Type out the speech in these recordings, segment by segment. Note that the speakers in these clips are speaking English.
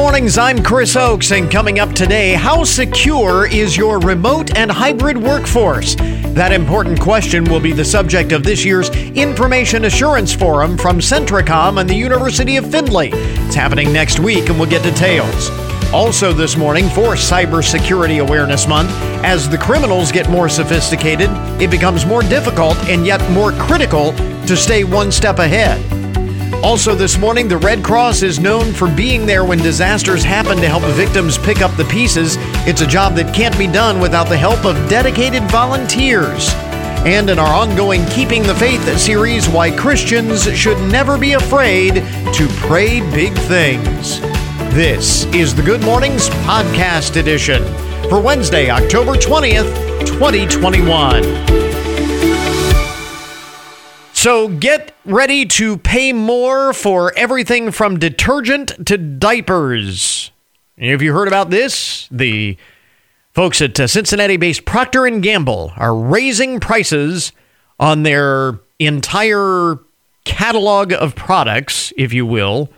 mornings, I'm Chris Oakes, and coming up today, how secure is your remote and hybrid workforce? That important question will be the subject of this year's Information Assurance Forum from Centricom and the University of Findlay. It's happening next week, and we'll get details. Also, this morning for Cybersecurity Awareness Month, as the criminals get more sophisticated, it becomes more difficult and yet more critical to stay one step ahead. Also, this morning, the Red Cross is known for being there when disasters happen to help victims pick up the pieces. It's a job that can't be done without the help of dedicated volunteers. And in our ongoing Keeping the Faith series, why Christians should never be afraid to pray big things. This is the Good Mornings Podcast Edition for Wednesday, October 20th, 2021. So get ready to pay more for everything from detergent to diapers. Have you heard about this? The folks at uh, Cincinnati-based Procter and Gamble are raising prices on their entire catalog of products, if you will.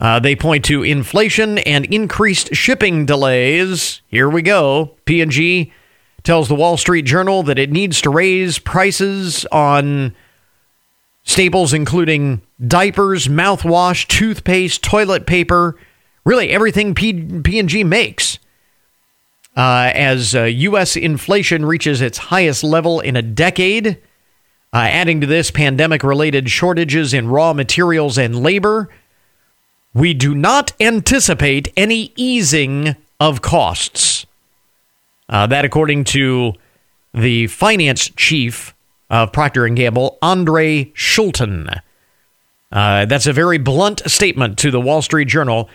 Uh, they point to inflation and increased shipping delays. Here we go. P&G tells the Wall Street Journal that it needs to raise prices on Staples including diapers, mouthwash, toothpaste, toilet paper, really everything P- P&G makes. Uh, as uh, U.S. inflation reaches its highest level in a decade, uh, adding to this pandemic related shortages in raw materials and labor, we do not anticipate any easing of costs. Uh, that, according to the finance chief of Procter & Gamble, Andre Schulten. Uh, that's a very blunt statement to the Wall Street Journal,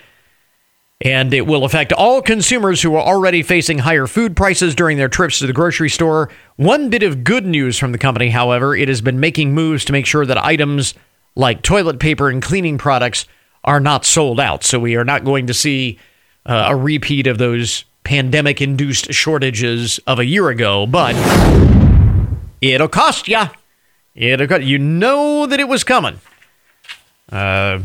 and it will affect all consumers who are already facing higher food prices during their trips to the grocery store. One bit of good news from the company, however, it has been making moves to make sure that items like toilet paper and cleaning products are not sold out. So we are not going to see uh, a repeat of those pandemic induced shortages of a year ago, but It'll cost you. It'll cost, you know that it was coming. Uh,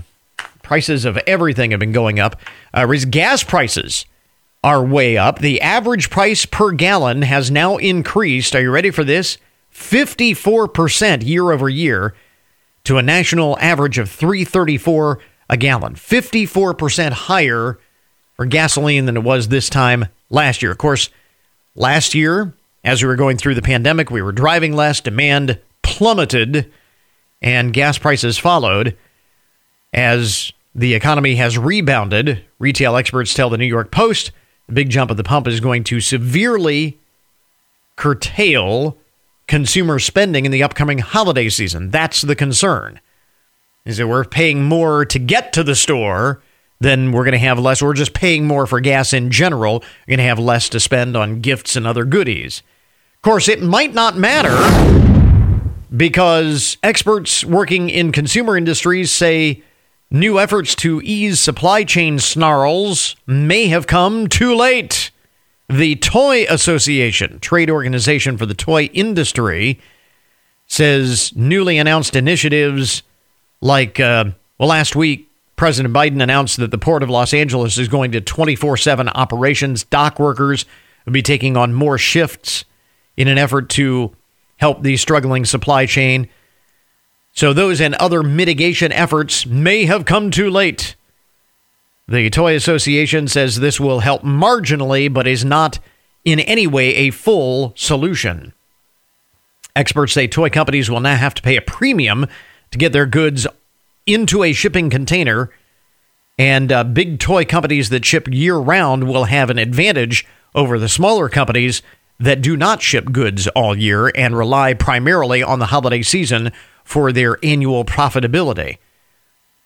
prices of everything have been going up. Uh, gas prices are way up. The average price per gallon has now increased. Are you ready for this? 54% year over year to a national average of 334 a gallon. 54% higher for gasoline than it was this time last year. Of course, last year as we were going through the pandemic, we were driving less, demand plummeted, and gas prices followed. As the economy has rebounded, retail experts tell the New York Post the big jump at the pump is going to severely curtail consumer spending in the upcoming holiday season. That's the concern. Is that we're paying more to get to the store then we're going to have less. We're just paying more for gas in general. We're going to have less to spend on gifts and other goodies course, it might not matter because experts working in consumer industries say new efforts to ease supply chain snarls may have come too late. The Toy Association, trade organization for the toy industry, says newly announced initiatives like, uh, well, last week, President Biden announced that the Port of Los Angeles is going to 24 7 operations. Dock workers will be taking on more shifts in an effort to help the struggling supply chain. So, those and other mitigation efforts may have come too late. The Toy Association says this will help marginally, but is not in any way a full solution. Experts say toy companies will now have to pay a premium to get their goods into a shipping container, and uh, big toy companies that ship year round will have an advantage over the smaller companies that do not ship goods all year and rely primarily on the holiday season for their annual profitability.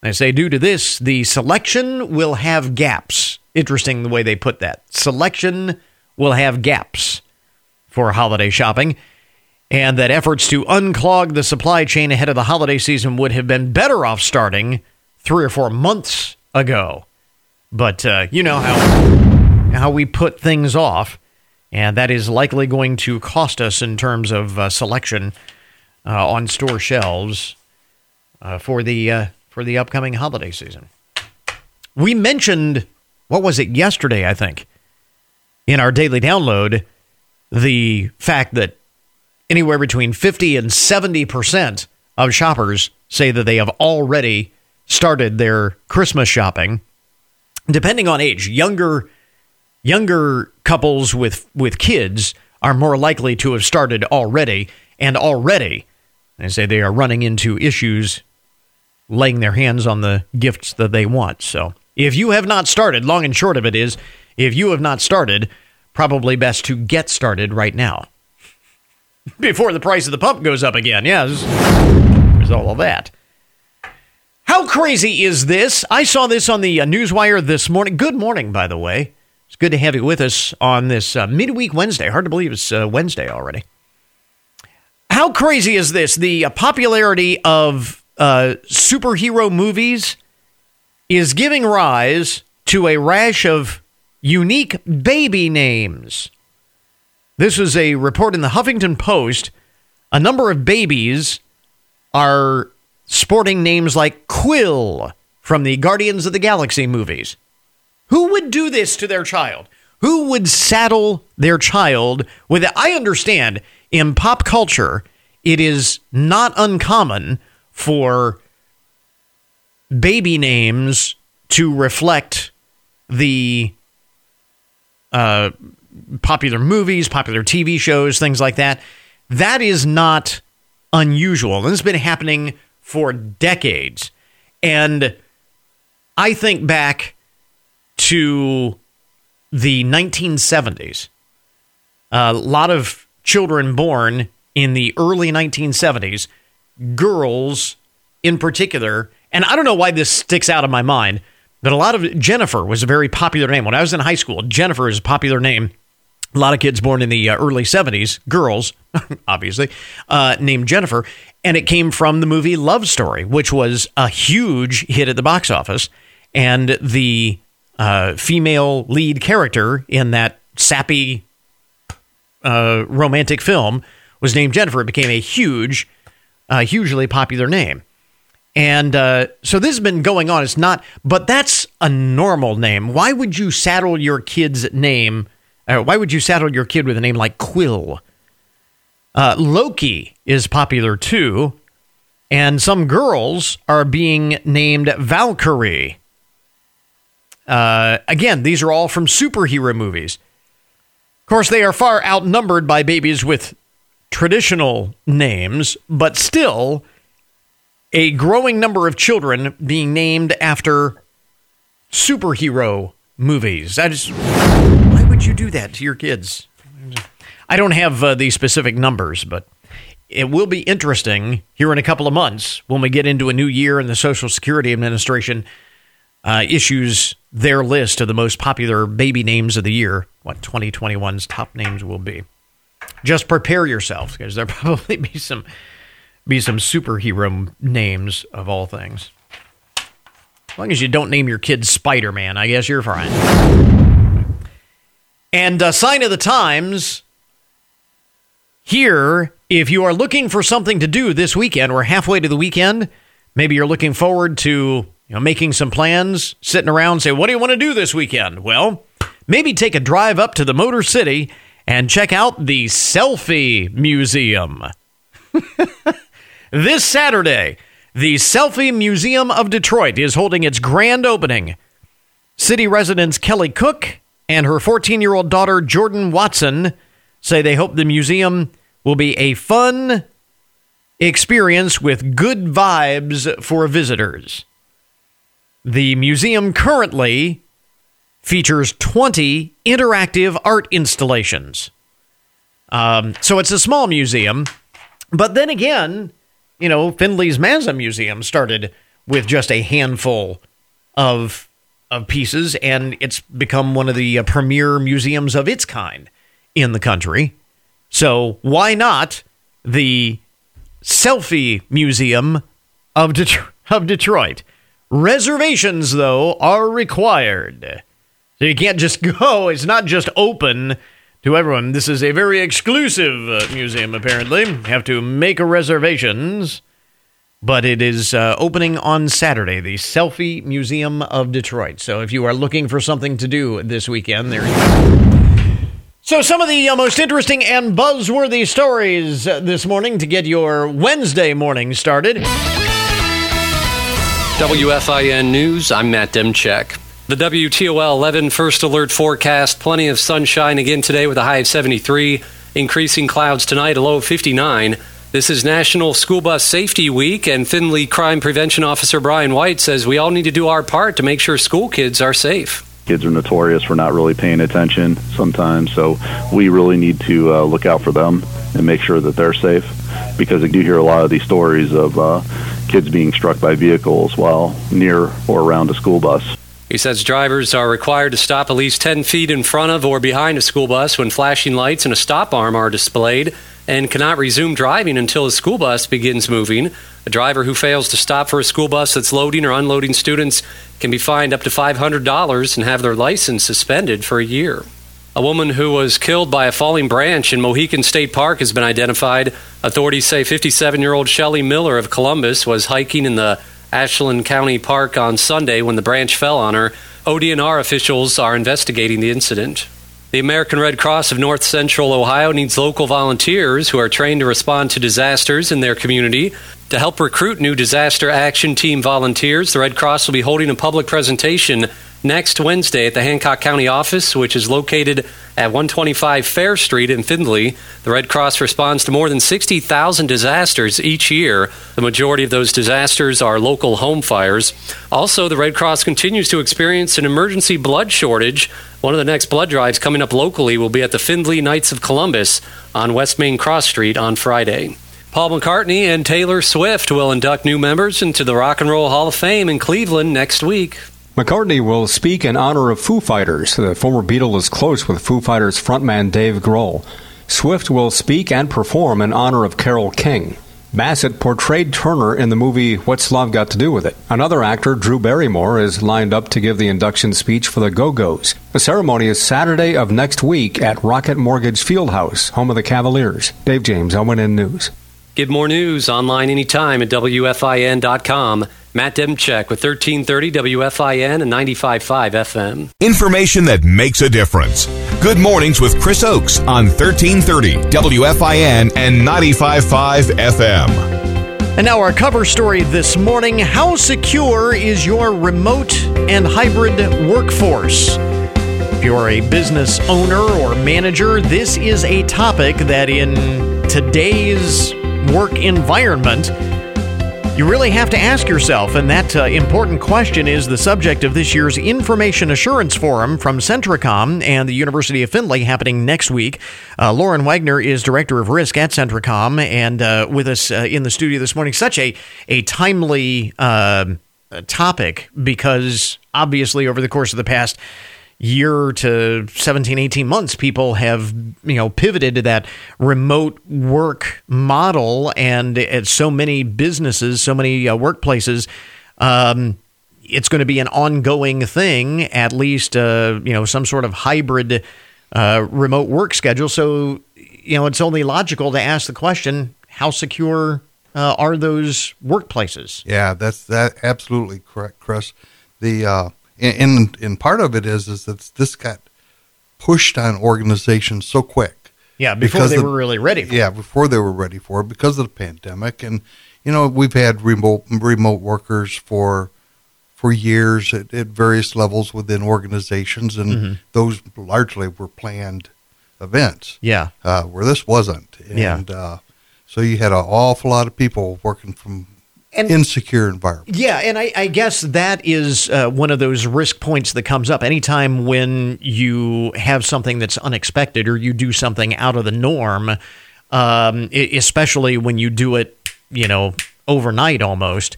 As They say due to this, the selection will have gaps. Interesting the way they put that. Selection will have gaps for holiday shopping, and that efforts to unclog the supply chain ahead of the holiday season would have been better off starting three or four months ago. But uh, you know how how we put things off and that is likely going to cost us in terms of uh, selection uh, on store shelves uh, for the uh, for the upcoming holiday season. we mentioned, what was it, yesterday, I think, in our daily download, the fact that anywhere between 50 and 70% of shoppers say that they have already started their Christmas shopping. Depending on age, younger younger couples with with kids are more likely to have started already and already they say they are running into issues laying their hands on the gifts that they want. So, if you have not started, long and short of it is, if you have not started, probably best to get started right now before the price of the pump goes up again. There's, there's all of that. How crazy is this? I saw this on the uh, Newswire this morning. Good morning, by the way. Good to have you with us on this uh, midweek Wednesday. Hard to believe it's uh, Wednesday already. How crazy is this? The uh, popularity of uh, superhero movies is giving rise to a rash of unique baby names. This was a report in the Huffington Post. A number of babies are sporting names like Quill from the Guardians of the Galaxy movies. Who would do this to their child? Who would saddle their child with it? I understand in pop culture, it is not uncommon for baby names to reflect the uh, popular movies, popular TV shows, things like that. That is not unusual. This has been happening for decades. And I think back to the 1970s. A lot of children born in the early 1970s, girls in particular, and I don't know why this sticks out of my mind, but a lot of Jennifer was a very popular name. When I was in high school, Jennifer is a popular name a lot of kids born in the uh, early 70s, girls, obviously, uh, named Jennifer. And it came from the movie Love Story, which was a huge hit at the box office. And the uh, female lead character in that sappy uh, romantic film was named Jennifer. It became a huge, uh, hugely popular name. And uh, so this has been going on. It's not, but that's a normal name. Why would you saddle your kid's name? Uh, why would you saddle your kid with a name like Quill? Uh, Loki is popular too, and some girls are being named Valkyrie. Uh, again, these are all from superhero movies. Of course, they are far outnumbered by babies with traditional names, but still, a growing number of children being named after superhero movies. I just why would you do that to your kids? I don't have uh, the specific numbers, but it will be interesting here in a couple of months when we get into a new year and the Social Security Administration uh, issues their list of the most popular baby names of the year, what 2021's top names will be. Just prepare yourself because there'll probably be some be some superhero names of all things. As long as you don't name your kid Spider Man, I guess you're fine. And a sign of the times here, if you are looking for something to do this weekend, we're halfway to the weekend. Maybe you're looking forward to you know, making some plans, sitting around, say, What do you want to do this weekend? Well, maybe take a drive up to the Motor City and check out the Selfie Museum. this Saturday, the Selfie Museum of Detroit is holding its grand opening. City residents Kelly Cook and her 14 year old daughter, Jordan Watson, say they hope the museum will be a fun experience with good vibes for visitors. The museum currently features 20 interactive art installations. Um, so it's a small museum, but then again, you know, Findlay's Mazza Museum started with just a handful of of pieces, and it's become one of the uh, premier museums of its kind in the country. So why not the Selfie Museum of, of Detroit? Reservations, though, are required. So you can't just go. It's not just open to everyone. This is a very exclusive uh, museum, apparently. You have to make reservations. but it is uh, opening on Saturday, the Selfie Museum of Detroit. So if you are looking for something to do this weekend, there you go. So, some of the uh, most interesting and buzzworthy stories uh, this morning to get your Wednesday morning started. WFIN News, I'm Matt Demchek. The WTOL 11 first alert forecast plenty of sunshine again today with a high of 73, increasing clouds tonight, a low of 59. This is National School Bus Safety Week, and Findlay Crime Prevention Officer Brian White says we all need to do our part to make sure school kids are safe. Kids are notorious for not really paying attention sometimes, so we really need to uh, look out for them and make sure that they're safe because I do hear a lot of these stories of uh, kids being struck by vehicles while near or around a school bus. He says drivers are required to stop at least 10 feet in front of or behind a school bus when flashing lights and a stop arm are displayed and cannot resume driving until the school bus begins moving. A driver who fails to stop for a school bus that's loading or unloading students can be fined up to $500 and have their license suspended for a year. A woman who was killed by a falling branch in Mohican State Park has been identified. Authorities say 57 year old Shelley Miller of Columbus was hiking in the Ashland County Park on Sunday when the branch fell on her. ODNR officials are investigating the incident. The American Red Cross of North Central Ohio needs local volunteers who are trained to respond to disasters in their community. To help recruit new disaster action team volunteers, the Red Cross will be holding a public presentation next Wednesday at the Hancock County office, which is located at 125 Fair Street in Findlay. The Red Cross responds to more than 60,000 disasters each year. The majority of those disasters are local home fires. Also, the Red Cross continues to experience an emergency blood shortage. One of the next blood drives coming up locally will be at the Findlay Knights of Columbus on West Main Cross Street on Friday. Paul McCartney and Taylor Swift will induct new members into the Rock and Roll Hall of Fame in Cleveland next week. McCartney will speak in honor of Foo Fighters. The former Beatle is close with Foo Fighters frontman Dave Grohl. Swift will speak and perform in honor of Carole King. Bassett portrayed Turner in the movie What's Love Got to Do with It? Another actor, Drew Barrymore, is lined up to give the induction speech for the Go Go's. The ceremony is Saturday of next week at Rocket Mortgage Fieldhouse, home of the Cavaliers. Dave James, ONN News. Get more news online anytime at WFIN.com. Matt Demchek with 1330 WFIN and 95.5 FM. Information that makes a difference. Good mornings with Chris Oakes on 1330 WFIN and 95.5 FM. And now, our cover story this morning How secure is your remote and hybrid workforce? If you're a business owner or manager, this is a topic that in today's work environment, you really have to ask yourself, and that uh, important question is the subject of this year's Information Assurance Forum from Centricom and the University of Findlay happening next week. Uh, Lauren Wagner is Director of Risk at Centricom and uh, with us uh, in the studio this morning. Such a, a timely uh, topic because obviously over the course of the past year to 17 18 months people have you know pivoted to that remote work model. And at so many businesses so many uh, workplaces um, it's going to be an ongoing thing at least uh, you know some sort of hybrid uh, remote work schedule. So you know it's only logical to ask the question how secure uh, are those workplaces? Yeah that's that absolutely correct chris. The uh, and and part of it is is that this got pushed on organizations so quick. Yeah, before they the, were really ready. yeah, before they were ready for it because of the pandemic, and you know we've had remote remote workers for for years at, at various levels within organizations, and mm-hmm. those largely were planned events. Yeah, uh, where this wasn't, and yeah. uh, so you had an awful lot of people working from and, insecure environment. Yeah, and I, I guess that is uh, one of those risk points that comes up anytime when you have something that's unexpected or you do something out of the norm, um, especially when you do it, you know, overnight almost.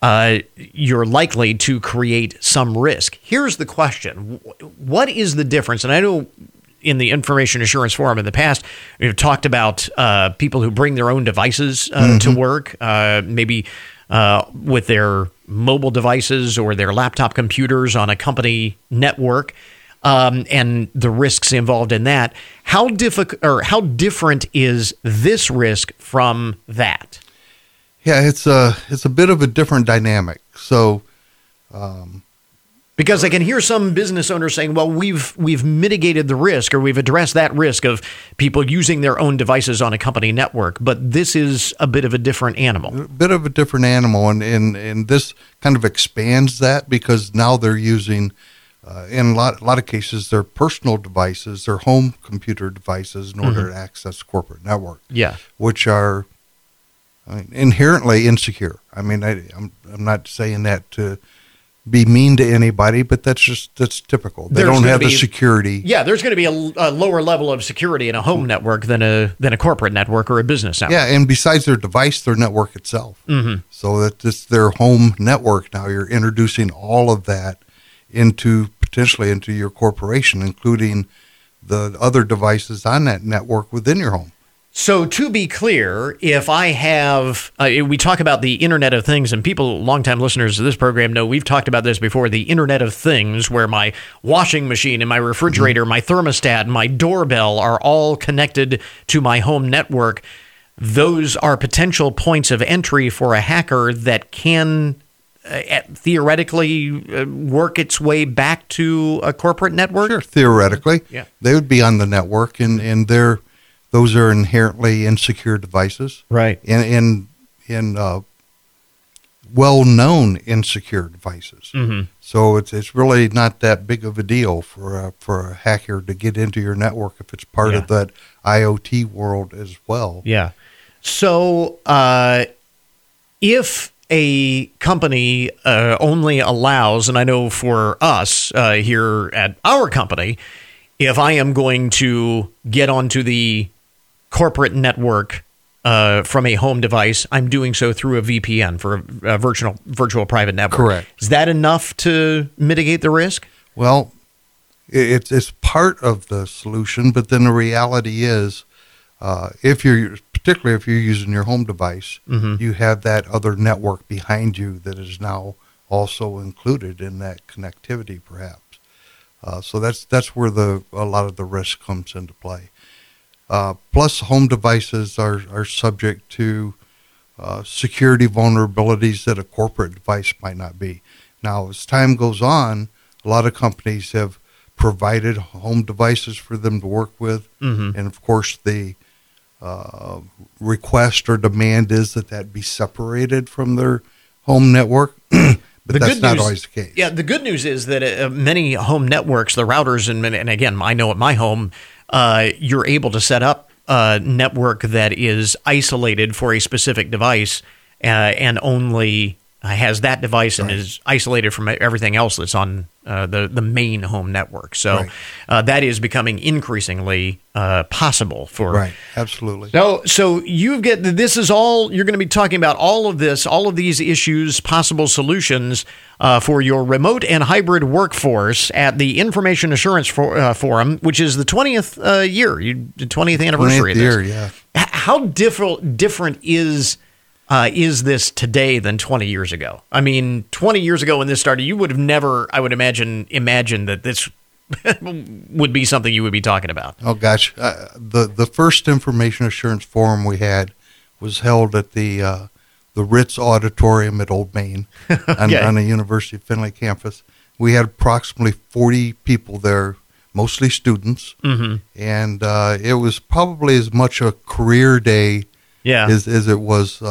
Uh, you're likely to create some risk. Here's the question: What is the difference? And I know in the information assurance forum in the past, we've talked about uh, people who bring their own devices uh, mm-hmm. to work, uh, maybe uh, with their mobile devices or their laptop computers on a company network. Um, and the risks involved in that. How difficult or how different is this risk from that? Yeah, it's a it's a bit of a different dynamic. So Because I can hear some business owners saying, "Well, we've we've mitigated the risk, or we've addressed that risk of people using their own devices on a company network." But this is a bit of a different animal. a bit of a different animal, and and, and this kind of expands that because now they're using, uh, in a lot a lot of cases, their personal devices, their home computer devices, in order to access corporate network, Yeah, which are I mean, inherently insecure. I mean, I, I'm I'm not saying that to be mean to anybody, but that's just that's typical. They There's don't have the security. yeah. There's going to be a, a lower level of security in a home network than a than a corporate network or a business network. Yeah, and besides their device, their network itself. Mm-hmm. So that it's their home network now. You're introducing all of that into potentially into your corporation, including the other devices on that network within your home. So to be clear, if I have, uh, we talk about the Internet of Things, and people, longtime listeners of this program, know we've talked about this before. The Internet of Things, where my washing machine and my refrigerator, my thermostat, and my doorbell are all connected to my home network. Those are potential points of entry for a hacker that can uh, theoretically uh, work its way back to a corporate network. Sure, theoretically, Yeah. they would be on the network, and and they're those are inherently insecure devices, Right. And in in uh, well known insecure devices. Mm-hmm. So it's it's really not that big of a deal for a, for a hacker to get into your network if it's part Yeah. of that IoT world as well. Yeah. So, uh, if a company uh, only allows, and I know for us uh, here at our company, if I am going to get onto the corporate network uh, from a home device, I'm doing so through a VPN for a, a virtual virtual private network. Correct. Is that enough to mitigate the risk? Well, it's it's part of the solution, but then the reality is, uh, if you're particularly if you're using your home device, you have that other network behind you that is now also included in that connectivity, perhaps. Uh, so that's that's where the a lot of the risk comes into play. Uh, plus, home devices are are subject to uh, security vulnerabilities that a corporate device might not be. Now, as time goes on, a lot of companies have provided home devices for them to work with, Mhm. and of course, the uh, request or demand is that that be separated from their home network. but The that's good not news- always the case. Yeah, the good news is that uh, many home networks, the routers, and, and again, I know at my home, uh, you're able to set up a network that is isolated for a specific device uh, and only has that device and is isolated from everything else that's on uh, the the main home network. So Right. uh, that is becoming increasingly uh, possible for Right, absolutely. so, so you get this is all you're going to be talking about all of this, all of these issues, possible solutions uh, for your remote and hybrid workforce at the Information Assurance for, uh, Forum, which is the 20th uh, year, you, the 20th anniversary 20th of this. year, yeah. How different different is uh, is this today than 20 years ago? I mean, 20 years ago when this started, you would have never, I would imagine, imagined that this would be something you would be talking about. Oh gosh, uh, the the first information assurance forum we had was held at the uh, the Ritz Auditorium at Old Main on, on the University of Findlay campus. We had approximately forty people there, mostly students, Mm-hmm. and uh, it was probably as much a career day Yeah. as as it was.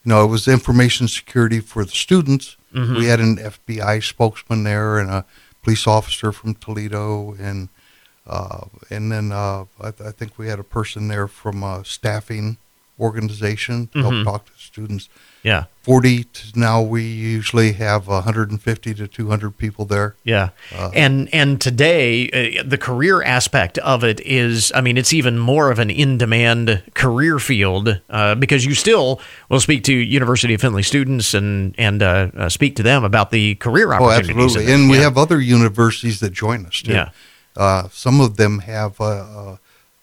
Uh, you know, it was information security for the students. Mm-hmm. We had an FBI spokesman there and a police officer from Toledo, and uh, and then uh, I, th- I think we had a person there from a staffing organization to Mhm. help talk to students. Yeah. Forty to now we usually have 150 to 200 people there. Yeah, and and today uh, the career aspect of it is, I mean, it's even more of an in-demand career field uh, because you still will speak to University of Findlay students and and uh, uh, speak to them about the career Oh, opportunities. in absolutely. And we have other universities that join us too. Yeah. Uh, some of them have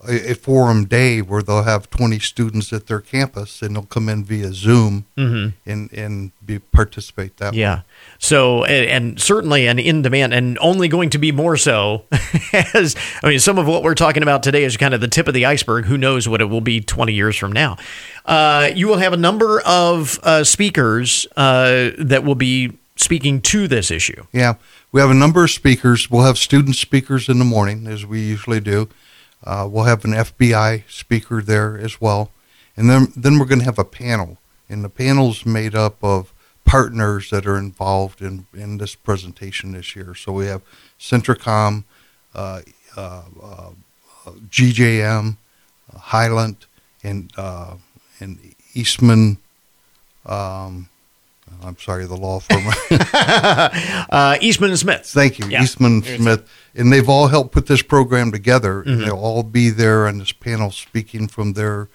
a, forum day where they'll have 20 students at their campus and they'll come in via Zoom and and be participate that way. Yeah. So, and, and certainly an in demand, and only going to be more so. As I mean, some of what we're talking about today is kind of the tip of the iceberg. Who knows what it will be 20 years from now? Uh, you will have a number of uh, speakers uh, that will be speaking to this issue. Yeah, we have a number of speakers. We'll have student speakers in the morning, as we usually do. Uh, we'll have an FBI speaker there as well, and then then we're going to have a panel, and the panel's made up of partners that are involved in in this presentation this year. So we have Centricom, uh, uh, uh, GJM, uh, Highland, and uh, and Eastman. Um, I'm sorry, the law firm. Uh, Eastman and Smith. Thank you, Yeah. Eastman Smith, and they've all helped put this program together. Mm-hmm. And they'll all be there on this panel, speaking from their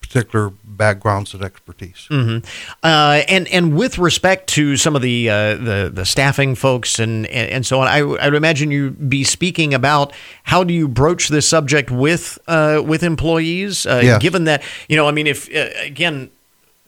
particular backgrounds and expertise. Uh, and and with respect to some of the uh, the the staffing folks and and, and so on, I, I would imagine you be speaking about how do you broach this subject with uh, with employees, uh, Yes. given that you know, I mean, if uh, again.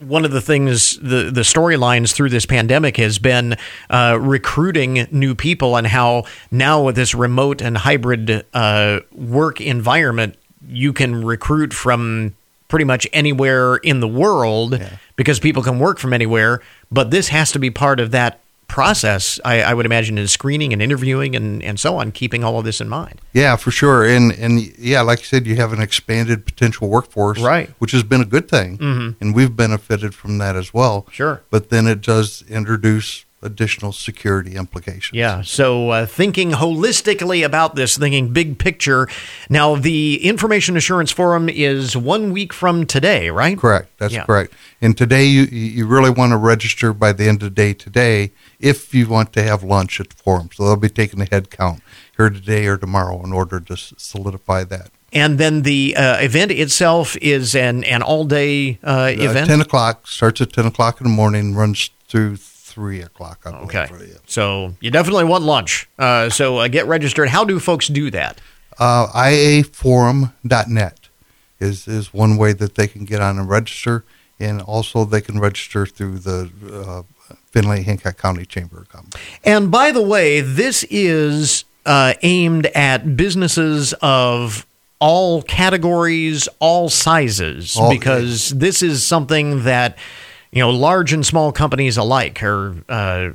One of the things, the the storylines through this pandemic has been uh, recruiting new people, and how now with this remote and hybrid uh, work environment, you can recruit from pretty much anywhere in the world because people can work from anywhere. But this has to be part of that process, I, I would imagine, in screening and interviewing and, and so on, keeping all of this in mind. Yeah, for sure. And and yeah, like you said, you have an expanded potential workforce, Right. Which has been a good thing, mm-hmm. and we've benefited from that as well. Sure. But then it does introduce additional security implications. Yeah. So uh, thinking holistically about this, thinking big picture. Now, the Information Assurance Forum is one week from today, right? Correct. That's Yeah. correct. And today, you you really want to register by the end of the day today if you want to have lunch at the forum. So they'll be taking a head count here today or tomorrow in order to solidify that. And then the uh, event itself is an, an all day uh, Uh, event. Ten o'clock starts at ten o'clock in the morning, runs through three o'clock. I believe. Okay. So you definitely want lunch. Uh, so uh, get registered. How do folks do that? Uh, IAForum.net is is one way that they can get on and register, and also they can register through the uh, Findlay Hancock County Chamber of Commerce. And by the way, this is uh, aimed at businesses of all categories, all sizes, All- because this is something that you know large and small companies alike are uh,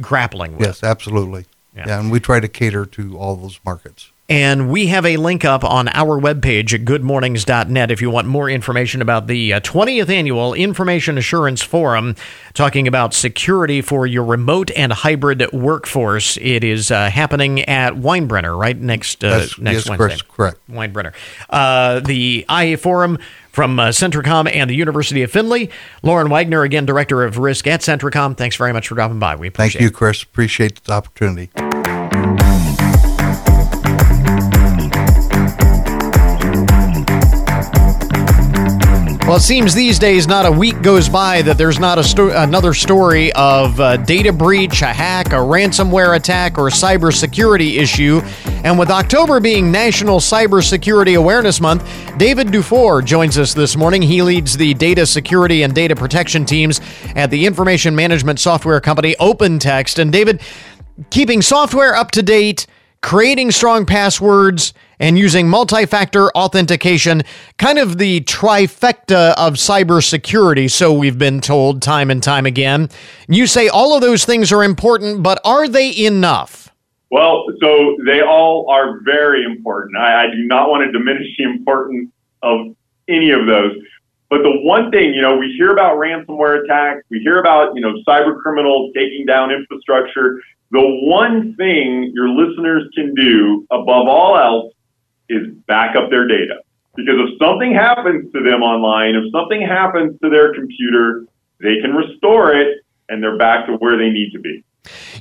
grappling with. Yes, absolutely. Yeah. Yeah. and we try to cater to all those markets. And we have a link up on our webpage at goodmornings.net if you want more information about the uh, 20th annual Information Assurance Forum, talking about security for your remote and hybrid workforce. It is uh, happening at Winebrenner, right next uh, next yes, Wednesday. correct, correct. Winebrenner. Uh, the IA Forum from uh, Centricom and the University of Findlay. Lauren Wagner, again, Director of Risk at Centricom. Thanks very much for dropping by. We appreciate Thank you. Chris. Appreciate the opportunity. Well, it seems these days not a week goes by that there's not sto- another story of a data breach, a hack, a ransomware attack, or a cybersecurity issue. And with October being National Cybersecurity Awareness Month, David Dufour joins us this morning. He leads the data security and data protection teams at the information management software company OpenText. And David, keeping software up to date, creating strong passwords, and using multi factor authentication, kind of the trifecta of cybersecurity, so we've been told time and time again. You say all of those things are important, but are they enough? Well, so they all are very important. I, I do not want to diminish the importance of any of those. But the one thing, you know, we hear about ransomware attacks, we hear about, you know, cyber criminals taking down infrastructure. The one thing your listeners can do above all else is back up their data. Because if something happens to them online, if something happens to their computer, they can restore it and they're back to where they need to be.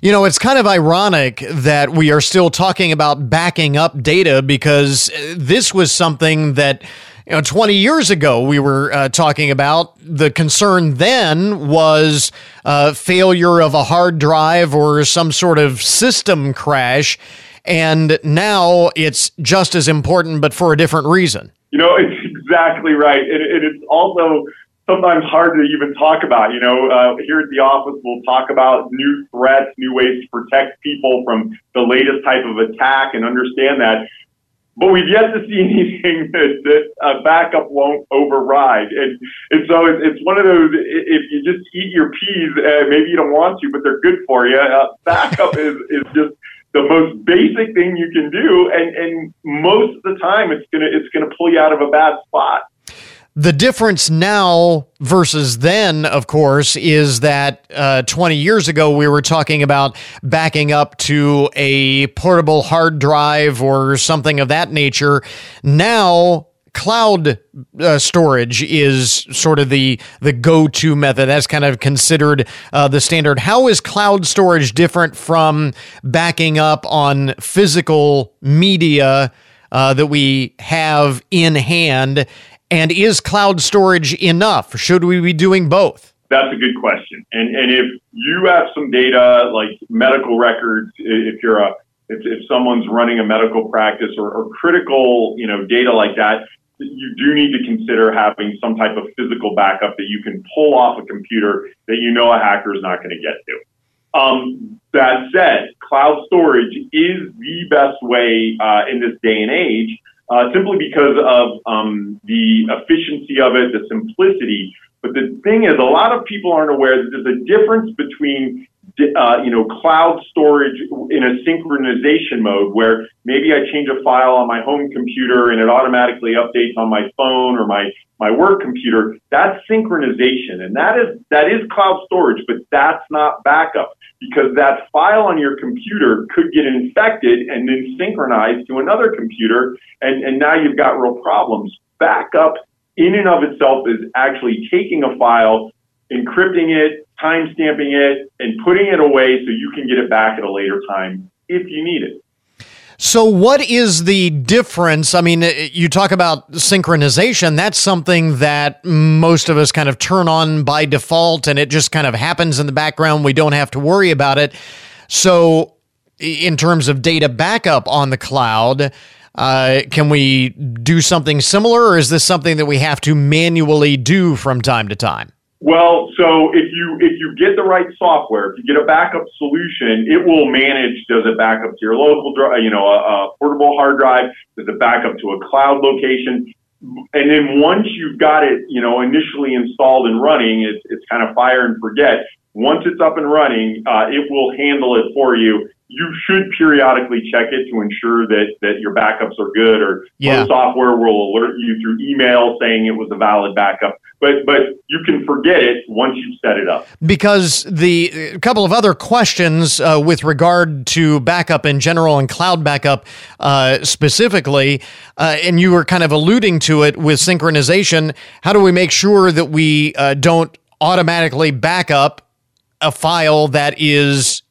You know, it's kind of ironic that we are still talking about backing up data because uh, this was something that, you know, 20 years ago we were uh, talking about. The concern then was uh, failure of a hard drive or some sort of system crash. And now it's just as important, but for a different reason. You know, it's exactly right. And, it's also sometimes hard to even talk about. You know, uh, here at the office, we'll talk about new threats, new ways to protect people from the latest type of attack and understand that. But we've yet to see anything that, that a backup won't override. And, and so it's, it's one of those, if you just eat your peas, uh, maybe you don't want to, but they're good for you. Uh, backup is, is just the most basic thing you can do. And, and most of the time it's to, it's to pull you out of a bad spot. The difference now versus then, of course, is that uh, 20 years ago we were talking about backing up to a portable hard drive or something of that nature. Now, cloud uh, storage is sort of the the go-to method that's kind of considered uh, the standard how is cloud storage different from backing up on physical media uh, that we have in hand and is cloud storage enough? Should we be doing both? That's a good question. And and if you have some data like medical records, if you're a if, if someone's running a medical practice or, or critical, you know, data like that, you do need to consider having some type of physical backup that you can pull off a computer that you know a hacker is not going to get to. Um, that said, cloud storage is the best way uh, in this day and age uh, simply because of um, the efficiency of it, the simplicity. But the thing is, a lot of people aren't aware that there's a difference between uh, you know, cloud storage in a synchronization mode where maybe I change a file on my home computer and it automatically updates on my phone or my, my work computer. That's synchronization. And that is, that is cloud storage, but that's not backup because that file on your computer could get infected and then synchronized to another computer. And, and now you've got real problems. Backup in and of itself is actually taking a file, encrypting it, time stamping it, and putting it away so you can get it back at a later time if you need it. So, what is the difference? I mean, you talk about synchronization. That's something that most of us kind of turn on by default and it just kind of happens in the background. We don't have to worry about it. So, in terms of data backup on the cloud, uh, can we do something similar or is this something that we have to manually do from time to time? Well, so if you if you get the right software, if you get a backup solution, it will manage. Does it back up to your local, drive, you know, a, a portable hard drive? Does it back up to a cloud location? And then once you've got it, you know, initially installed and running, it's it's kind of fire and forget. Once it's up and running, uh, it will handle it for you. You should periodically check it to ensure that that your backups are good, or yeah. software will alert you through email saying it was a valid backup but but you can forget it once you set it up. Because the a couple of other questions uh, with regard to backup in general and cloud backup uh, specifically, uh, and you were kind of alluding to it with synchronization. How do we make sure that we uh, don't automatically back up a file that is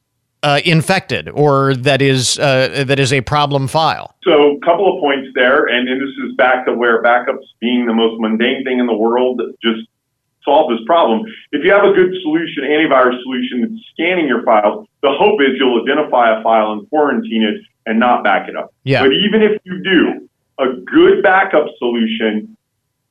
uh, infected or that is uh, that is a problem file? So, a couple of points there, and, and this is back to where backups being the most mundane thing in the world just solve this problem. If you have a good solution, antivirus solution that's scanning your files, the hope is you'll identify a file and quarantine it and not back it up. Yeah. But even if you do, a good backup solution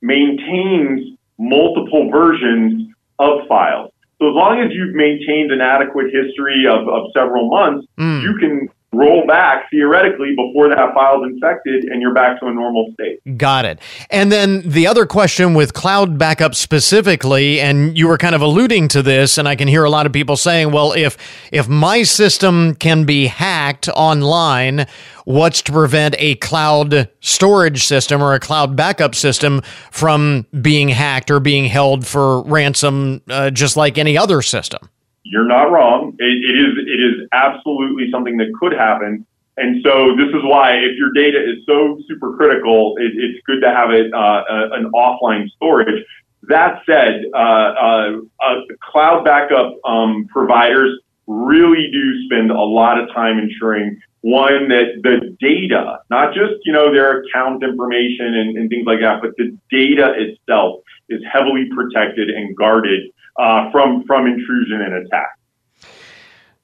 maintains multiple versions of files. So as long as you've maintained an adequate history of, of several months, mm. you can roll back theoretically before that file's infected and you're back to a normal state. Got it. And then the other question with cloud backup specifically, and you were kind of alluding to this, and I can hear a lot of people saying, well, if if my system can be hacked online, what's to prevent a cloud storage system or a cloud backup system from being hacked or being held for ransom uh, just like any other system? You're not wrong. It, it is it is absolutely something that could happen. And so this is why if your data is so super critical, it, it's good to have it uh, an offline storage. That said, uh, uh, uh, cloud backup um, providers really do spend a lot of time ensuring one that the data, not just you know their account information and, and things like that, but the data itself is heavily protected and guarded uh, from from intrusion and attack.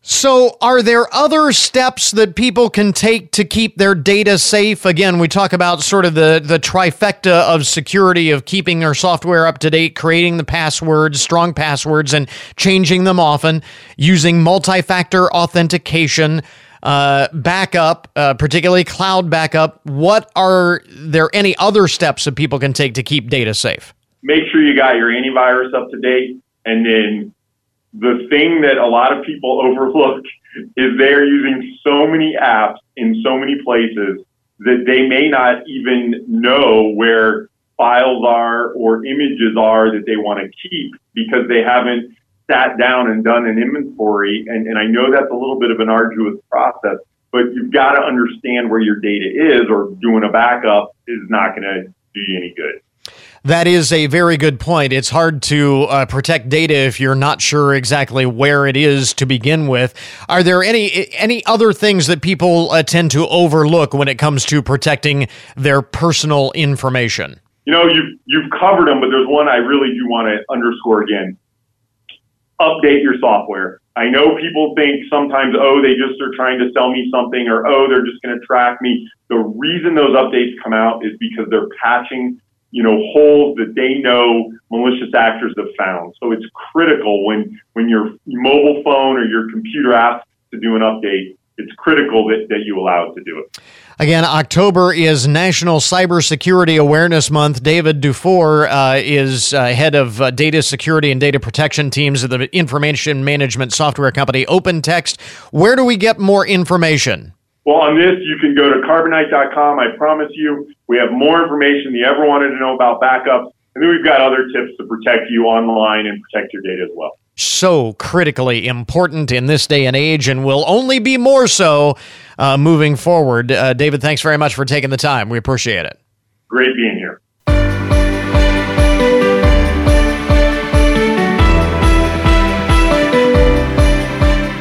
So, are there other steps that people can take to keep their data safe? Again, we talk about sort of the, the trifecta of security of keeping our software up to date, creating the passwords, strong passwords, and changing them often, using multi factor authentication, uh, backup, uh, particularly cloud backup. What are there any other steps that people can take to keep data safe? Make sure you got your antivirus up to date, and then the thing that a lot of people overlook is they're using so many apps in so many places that they may not even know where files are or images are that they want to keep because they haven't sat down and done an inventory. And, and I know that's a little bit of an arduous process, but you've got to understand where your data is or doing a backup is not going to do you any good. That is a very good point. It's hard to uh, protect data if you're not sure exactly where it is to begin with. Are there any any other things that people uh, tend to overlook when it comes to protecting their personal information? You know, you've you've covered them, but there's one I really do want to underscore again. Update your software. I know people think sometimes, oh, they just are trying to sell me something, or oh, they're just going to track me. The reason those updates come out is because they're patching you know, holes that they know malicious actors have found. So it's critical when, when your mobile phone or your computer asks to do an update, it's critical that, that you allow it to do it. Again, October is National Cybersecurity Awareness Month. David Dufour uh, is uh, head of uh, data security and data protection teams at the information management software company OpenText. Where do we get more information? Well, on this, you can go to carbonite.com. I promise you, we have more information than you ever wanted to know about backups. And then we've got other tips to protect you online and protect your data as well. So critically important in this day and age, and will only be more so uh, moving forward. Uh, David, thanks very much for taking the time. We appreciate it. Great being here.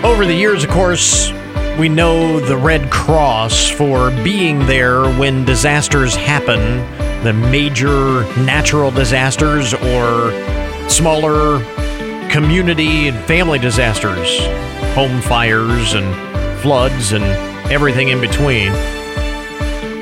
Over the years, of course, we know the Red Cross for being there when disasters happen, the major natural disasters or smaller community and family disasters, home fires and floods and everything in between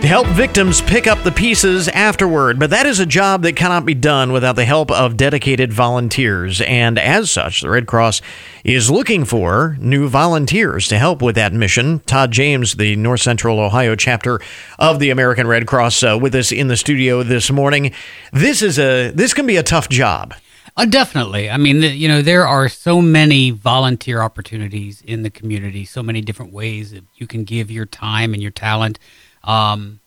to help victims pick up the pieces afterward. But that is a job that cannot be done without the help of dedicated volunteers. And as such, the Red Cross is looking for new volunteers to help with that mission. Todd James, the North Central Ohio chapter of the American Red Cross, uh, with us in the studio this morning. This is a this can be a tough job. Uh, definitely. I mean, you know, there are so many volunteer opportunities in the community, so many different ways that you can give your time and your talent um,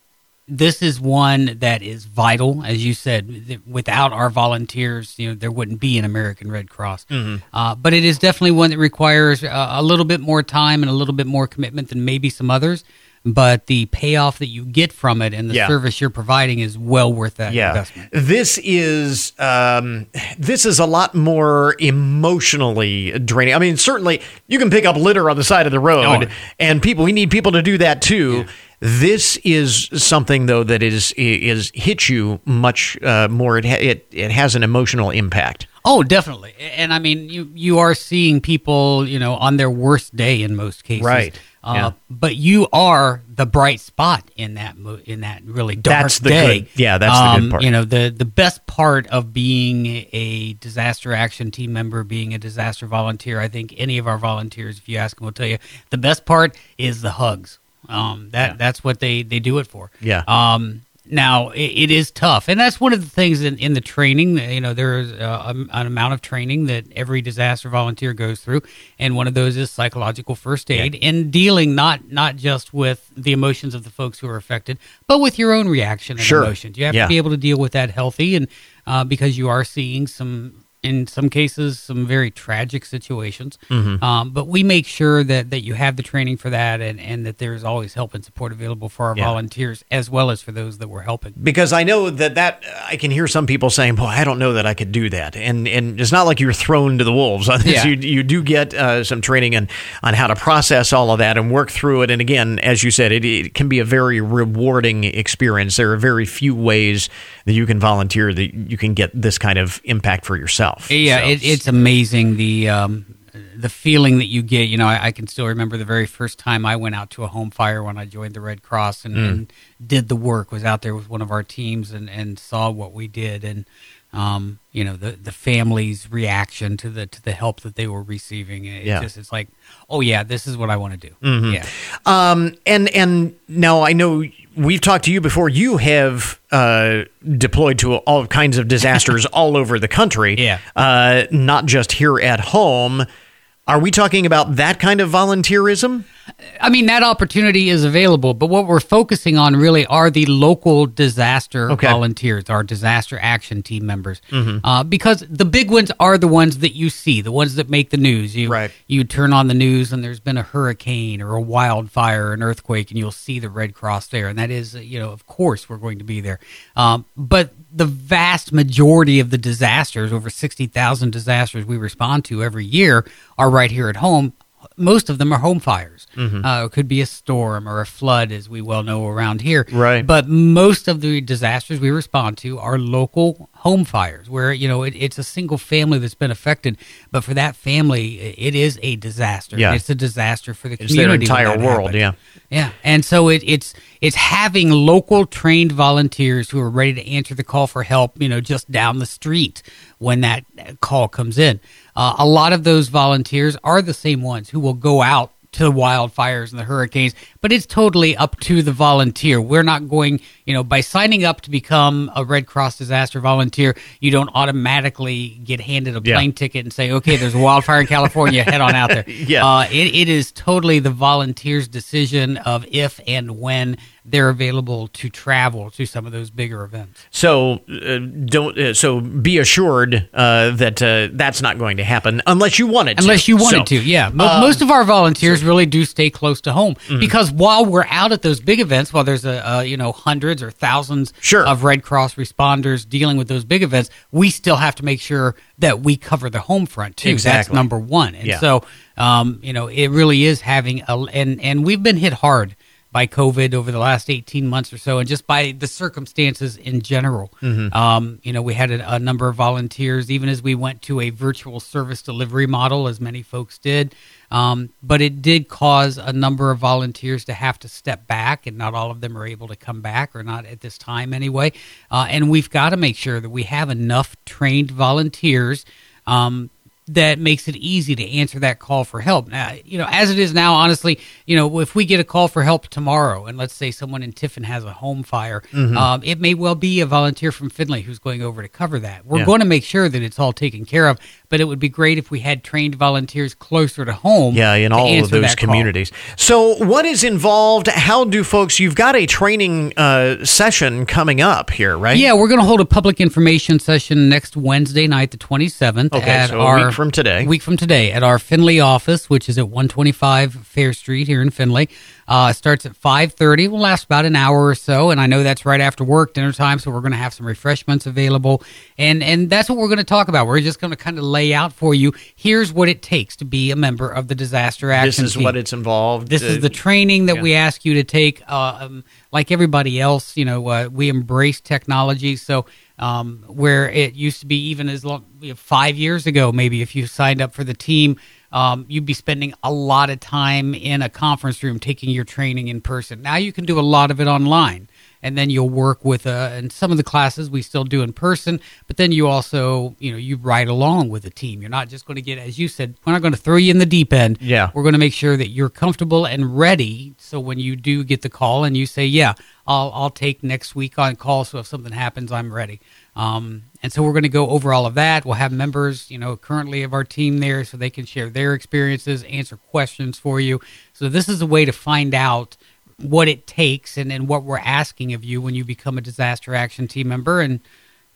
this is one that is vital, as you said. Without our volunteers, you know, there wouldn't be an American Red Cross. Mm-hmm. Uh, but it is definitely one that requires a, a little bit more time and a little bit more commitment than maybe some others but the payoff that you get from it and the yeah. service you're providing is well worth that yeah. investment. This is um, this is a lot more emotionally draining. I mean, certainly you can pick up litter on the side of the road, oh. and people we need people to do that too. Yeah. This is something though that is is hits you much uh, more. It, it it has an emotional impact. Oh, definitely. And I mean, you you are seeing people, you know, on their worst day in most cases, right? Uh, yeah. But you are the bright spot in that mo- in that really dark that's the day. Good, yeah, that's um, the good um, part. You know, the the best part of being a disaster action team member, being a disaster volunteer. I think any of our volunteers, if you ask them, will tell you the best part is the hugs um, that yeah. that's what they they do it for. Yeah. Um, now it, it is tough, and that's one of the things in, in the training. You know, there is uh, an amount of training that every disaster volunteer goes through, and one of those is psychological first aid yeah. and dealing not not just with the emotions of the folks who are affected, but with your own reaction and sure. emotions. You have yeah. to be able to deal with that healthy, and uh, because you are seeing some in some cases some very tragic situations. Mm-hmm. Um, but we make sure that, that you have the training for that and, and that there's always help and support available for our yeah. volunteers as well as for those that we're helping. Because I know that that I can hear some people saying, "Well, I don't know that I could do that," and and it's not like you're thrown to the wolves on this. Yeah. You you do get uh, some training on on how to process all of that and work through it. And again, as you said, it, it can be a very rewarding experience. There are very few ways that you can volunteer that you can get this kind of impact for yourself. Yeah, so, it, it's amazing the um, the feeling that you get. You know, I, I, can still remember the very first time I went out to a home fire when I joined the Red Cross and, mm. and did the work. Was out there with one of our teams and and saw what we did and. Um, you know the the family's reaction to the to the help that they were receiving. It yeah. just it's like, oh yeah, this is what I want to do. Mm-hmm. Yeah. Um, and and now I know we've talked to you before. You have uh, deployed to all kinds of disasters all over the country. Yeah. Uh, not just here at home. Are we talking about that kind of volunteerism? I mean, that opportunity is available, but what we're focusing on really are the local disaster okay. volunteers, our disaster action team members, mm-hmm. uh, because the big ones are the ones that you see, the ones that make the news. You right. you turn on the news and there's been a hurricane or a wildfire, or an earthquake, and you'll see the Red Cross there, and that is, you know, of course, we're going to be there. Um, but the vast majority of the disasters, over sixty thousand disasters we respond to every year, are right here at home most of them are home fires. Mm-hmm. Uh, it could be a storm or a flood, as we well know around here. Right. But most of the disasters we respond to are local home fires where you know it, it's a single family that's been affected but for that family it is a disaster yeah. it's a disaster for the it's community their entire world happened. yeah yeah and so it, it's it's having local trained volunteers who are ready to answer the call for help you know just down the street when that call comes in uh, a lot of those volunteers are the same ones who will go out to the wildfires and the hurricanes, but it's totally up to the volunteer. We're not going, you know, by signing up to become a Red Cross disaster volunteer, you don't automatically get handed a plane yeah. ticket and say, okay, there's a wildfire in California, head on out there. Yeah. Uh, it, it is totally the volunteer's decision of if and when they're available to travel to some of those bigger events. So uh, don't. Uh, so be assured uh, that uh, that's not going to happen unless you want it. Unless to. you wanted so, to, yeah. Um, most of our volunteers really do stay close to home mm-hmm. because while we're out at those big events, while there's a, a you know hundreds or thousands sure. of Red Cross responders dealing with those big events, we still have to make sure that we cover the home front too. Exactly. That's number one. And yeah. so, um, you know, it really is having a and and we've been hit hard by COVID over the last 18 months or so, and just by the circumstances in general. Mm-hmm. Um, you know, we had a, a, number of volunteers, even as we went to a virtual service delivery model, as many folks did. Um, but it did cause a number of volunteers to have to step back, and not all of them are able to come back, or not at this time anyway. Uh, and we've got to make sure that we have enough trained volunteers um, that makes it easy to answer that call for help. Now, you know, as it is now, honestly, you know, if we get a call for help tomorrow, and let's say someone in Tiffin has a home fire, mm-hmm. um, it may well be a volunteer from Findlay who's going over to cover that. We're yeah. going to make sure that it's all taken care of, but it would be great if we had trained volunteers closer to home. Yeah, in all of those communities. Call. So, what is involved? How do folks? You've got a training uh, session coming up here, right? Yeah, we're going to hold a public information session next Wednesday night, the twenty seventh. Okay, at so our, from today. A Week from today at our Findlay office, which is at 125 Fair Street here in Findlay. Uh, starts at 5.30. Will last about an hour or so. And I know that's right after work, dinner time. So we're going to have some refreshments available. And, and that's what we're going to talk about. We're just going to kind of lay out for you. Here's what it takes to be a member of the disaster action This is team. what it's involved. This uh, is the training that yeah. we ask you to take. Uh, um, like everybody else, you know, uh, we embrace technology. So um, where it used to be even as long you know, five years ago, maybe if you signed up for the team, um, you'd be spending a lot of time in a conference room taking your training in person. Now you can do a lot of it online and then you'll work with uh and some of the classes we still do in person but then you also you know you ride along with the team you're not just going to get as you said we're not going to throw you in the deep end yeah we're going to make sure that you're comfortable and ready so when you do get the call and you say yeah i'll i'll take next week on call so if something happens i'm ready um, and so we're going to go over all of that. We'll have members, you know, currently of our team there so they can share their experiences, answer questions for you. So this is a way to find out what it takes and, and what we're asking of you when you become a disaster action team member. And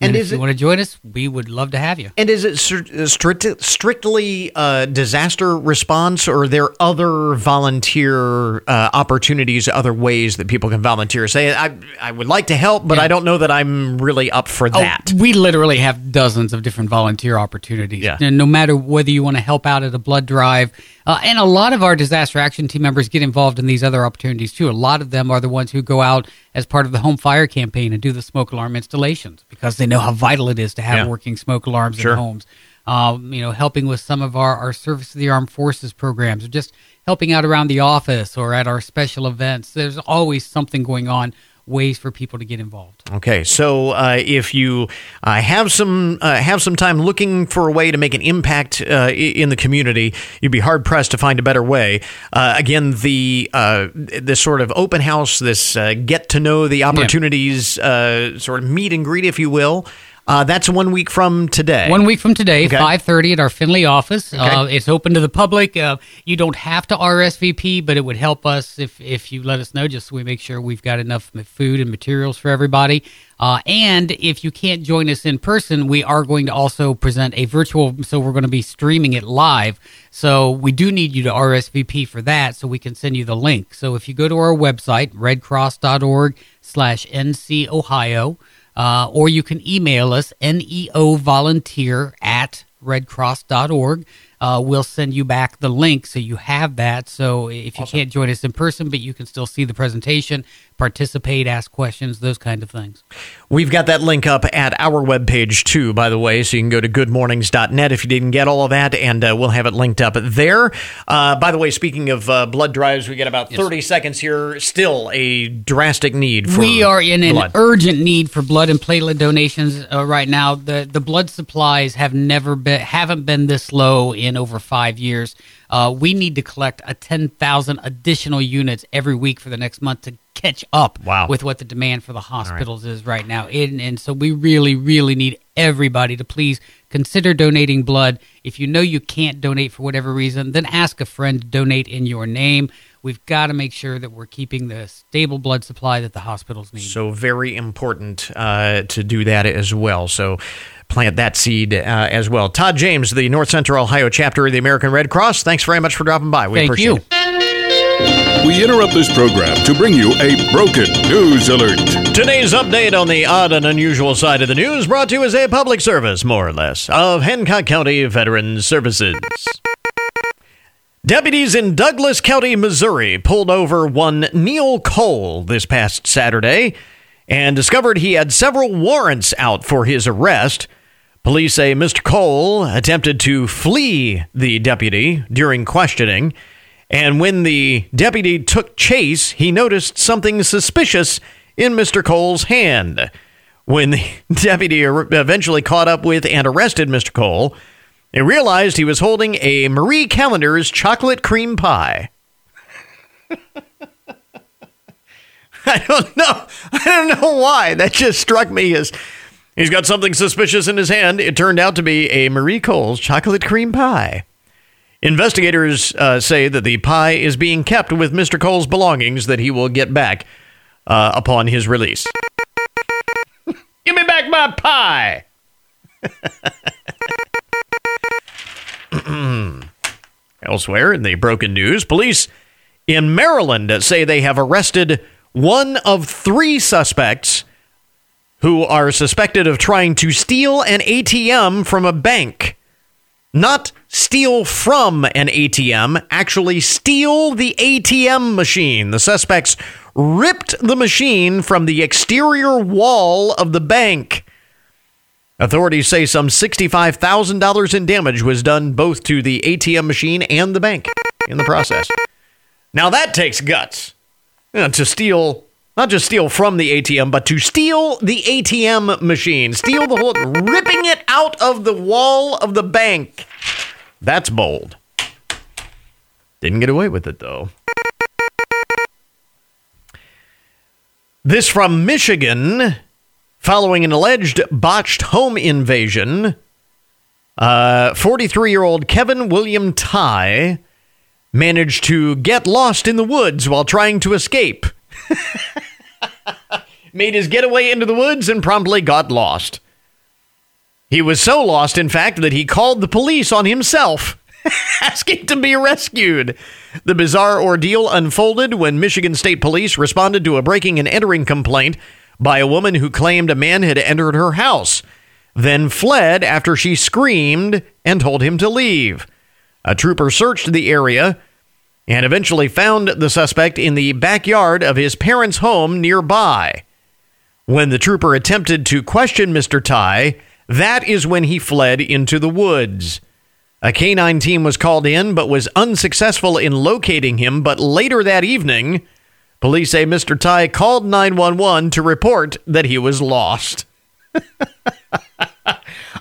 and, and if you it, want to join us, we would love to have you. And is it strict, strictly uh, disaster response, or are there other volunteer uh, opportunities, other ways that people can volunteer? Say, I, I would like to help, but yeah. I don't know that I'm really up for oh, that. Oh, we literally have dozens of different volunteer opportunities. Yeah. And no matter whether you want to help out at a blood drive, uh, and a lot of our disaster action team members get involved in these other opportunities too. A lot of them are the ones who go out as part of the home fire campaign and do the smoke alarm installations because they know how vital it is to have yeah. working smoke alarms sure. in homes. um, you know, helping with some of our, our service to the armed forces programs, or just helping out around the office or at our special events. There's always something going on ways for people to get involved. Okay, so uh, if you uh, have some uh, have some time looking for a way to make an impact uh, in the community, you'd be hard pressed to find a better way. Uh, again, the uh, this sort of open house, this get to know the opportunities, yeah. sort of meet and greet, if you will. Uh, that's one week from today. One week from today, okay. five thirty at our Findlay office. Okay. Uh, it's open to the public. Uh, you don't have to RSVP, but it would help us if if you let us know, just so we make sure we've got enough food and materials for everybody. Uh, and if you can't join us in person, we are going to also present a virtual. So we're going to be streaming it live. So we do need you to RSVP for that, so we can send you the link. So if you go to our website, redcross.org/slash/nc Ohio. Uh, or you can email us, neovolunteer at redcross.org. Uh, we'll send you back the link so you have that. So if you awesome. can't join us in person, but you can still see the presentation, participate, ask questions, those kind of things. We've got that link up at our webpage too, by the way, so you can go to goodmornings.net if you didn't get all of that, and uh, we'll have it linked up there. Uh, by the way, speaking of uh, blood drives, we get about 30 yes. seconds here. Still a drastic need for We are in blood. an urgent need for blood and platelet donations uh, right now. The the blood supplies have never been haven't been this low in over 5 years. Uh, we need to collect a 10,000 additional units every week for the next month to catch up wow. with what the demand for the hospitals right. is right now. And, and so we really, really need everybody to please consider donating blood. If you know you can't donate for whatever reason, then ask a friend to donate in your name. We've got to make sure that we're keeping the stable blood supply that the hospitals need. So, very important uh, to do that as well. So, plant that seed uh, as well. Todd James, the North Central Ohio chapter of the American Red Cross, thanks very much for dropping by. We Thank appreciate you. it. We interrupt this program to bring you a broken news alert. Today's update on the odd and unusual side of the news brought to you as a public service, more or less, of Hancock County Veterans Services. Deputies in Douglas County, Missouri pulled over one Neil Cole this past Saturday and discovered he had several warrants out for his arrest. Police say Mr. Cole attempted to flee the deputy during questioning, and when the deputy took chase, he noticed something suspicious in Mr. Cole's hand. When the deputy eventually caught up with and arrested Mr. Cole, he realized he was holding a Marie Callender's chocolate cream pie. I don't know. I don't know why. That just struck me as He's got something suspicious in his hand. It turned out to be a Marie Cole's chocolate cream pie. Investigators uh, say that the pie is being kept with Mr. Cole's belongings that he will get back uh, upon his release. Give me back my pie! Hmm. Elsewhere in the broken news, police in Maryland say they have arrested one of three suspects who are suspected of trying to steal an ATM from a bank. Not steal from an ATM, actually steal the ATM machine. The suspects ripped the machine from the exterior wall of the bank. Authorities say some $65,000 in damage was done both to the ATM machine and the bank in the process. Now that takes guts you know, to steal not just steal from the ATM, but to steal the ATM machine, steal the whole, ripping it out of the wall of the bank. That's bold. Didn't get away with it, though. This from Michigan. Following an alleged botched home invasion, 43 uh, year old Kevin William Ty managed to get lost in the woods while trying to escape. made his getaway into the woods and promptly got lost. He was so lost, in fact, that he called the police on himself, asking to be rescued. The bizarre ordeal unfolded when Michigan State Police responded to a breaking and entering complaint by a woman who claimed a man had entered her house, then fled after she screamed and told him to leave. A trooper searched the area and eventually found the suspect in the backyard of his parents' home nearby. When the trooper attempted to question Mr. Ty, That is when he fled into the woods. A canine team was called in but was unsuccessful in locating him. But later that evening, police say Mr. Ty called 911 to report that he was lost.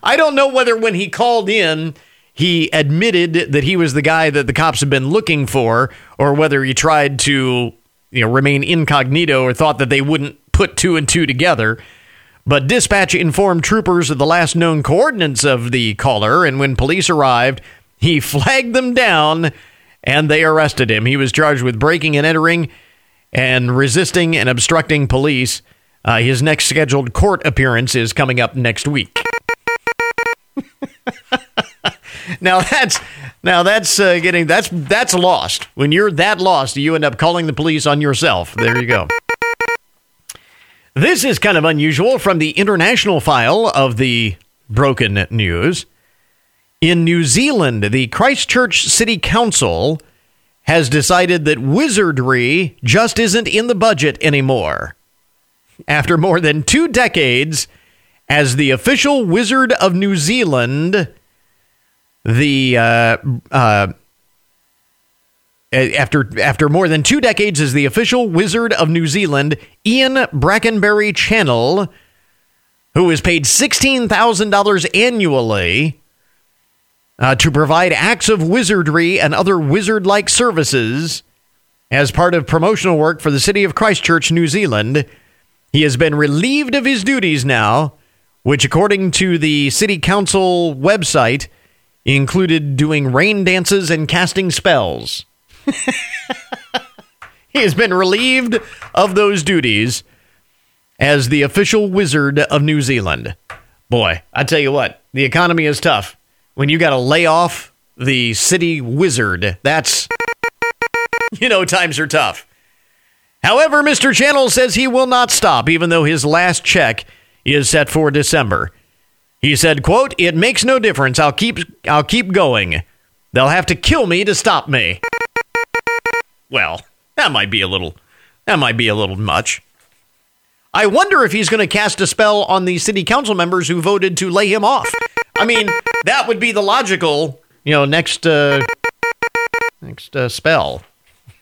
I don't know whether when he called in, he admitted that he was the guy that the cops had been looking for, or whether he tried to you know, remain incognito or thought that they wouldn't put two and two together. But dispatch informed troopers of the last known coordinates of the caller, and when police arrived, he flagged them down and they arrested him. He was charged with breaking and entering and resisting and obstructing police. Uh, his next scheduled court appearance is coming up next week. now that's now that's uh, getting that's that's lost. When you're that lost, you end up calling the police on yourself. There you go. This is kind of unusual from the international file of the broken news. In New Zealand, the Christchurch City Council has decided that wizardry just isn't in the budget anymore. After more than two decades as the official wizard of New Zealand, the uh, uh, after after more than two decades as the official wizard of New Zealand, Ian Brackenbury Channell, who is paid sixteen thousand dollars annually uh, to provide acts of wizardry and other wizard-like services as part of promotional work for the city of Christchurch, New Zealand. He has been relieved of his duties now, which, according to the city council website, included doing rain dances and casting spells. he has been relieved of those duties as the official wizard of New Zealand. Boy, I tell you what, the economy is tough. When you got to lay off the city wizard, that's, you know, times are tough. However, Mr. Channell says he will not stop, even though his last check is set for December. He said, quote, It makes no difference. I'll keep I'll keep going. They'll have to kill me to stop me. Well, that might be a little that might be a little much. I wonder if he's going to cast a spell on the city council members who voted to lay him off. I mean, that would be the logical, you know, next uh next uh, spell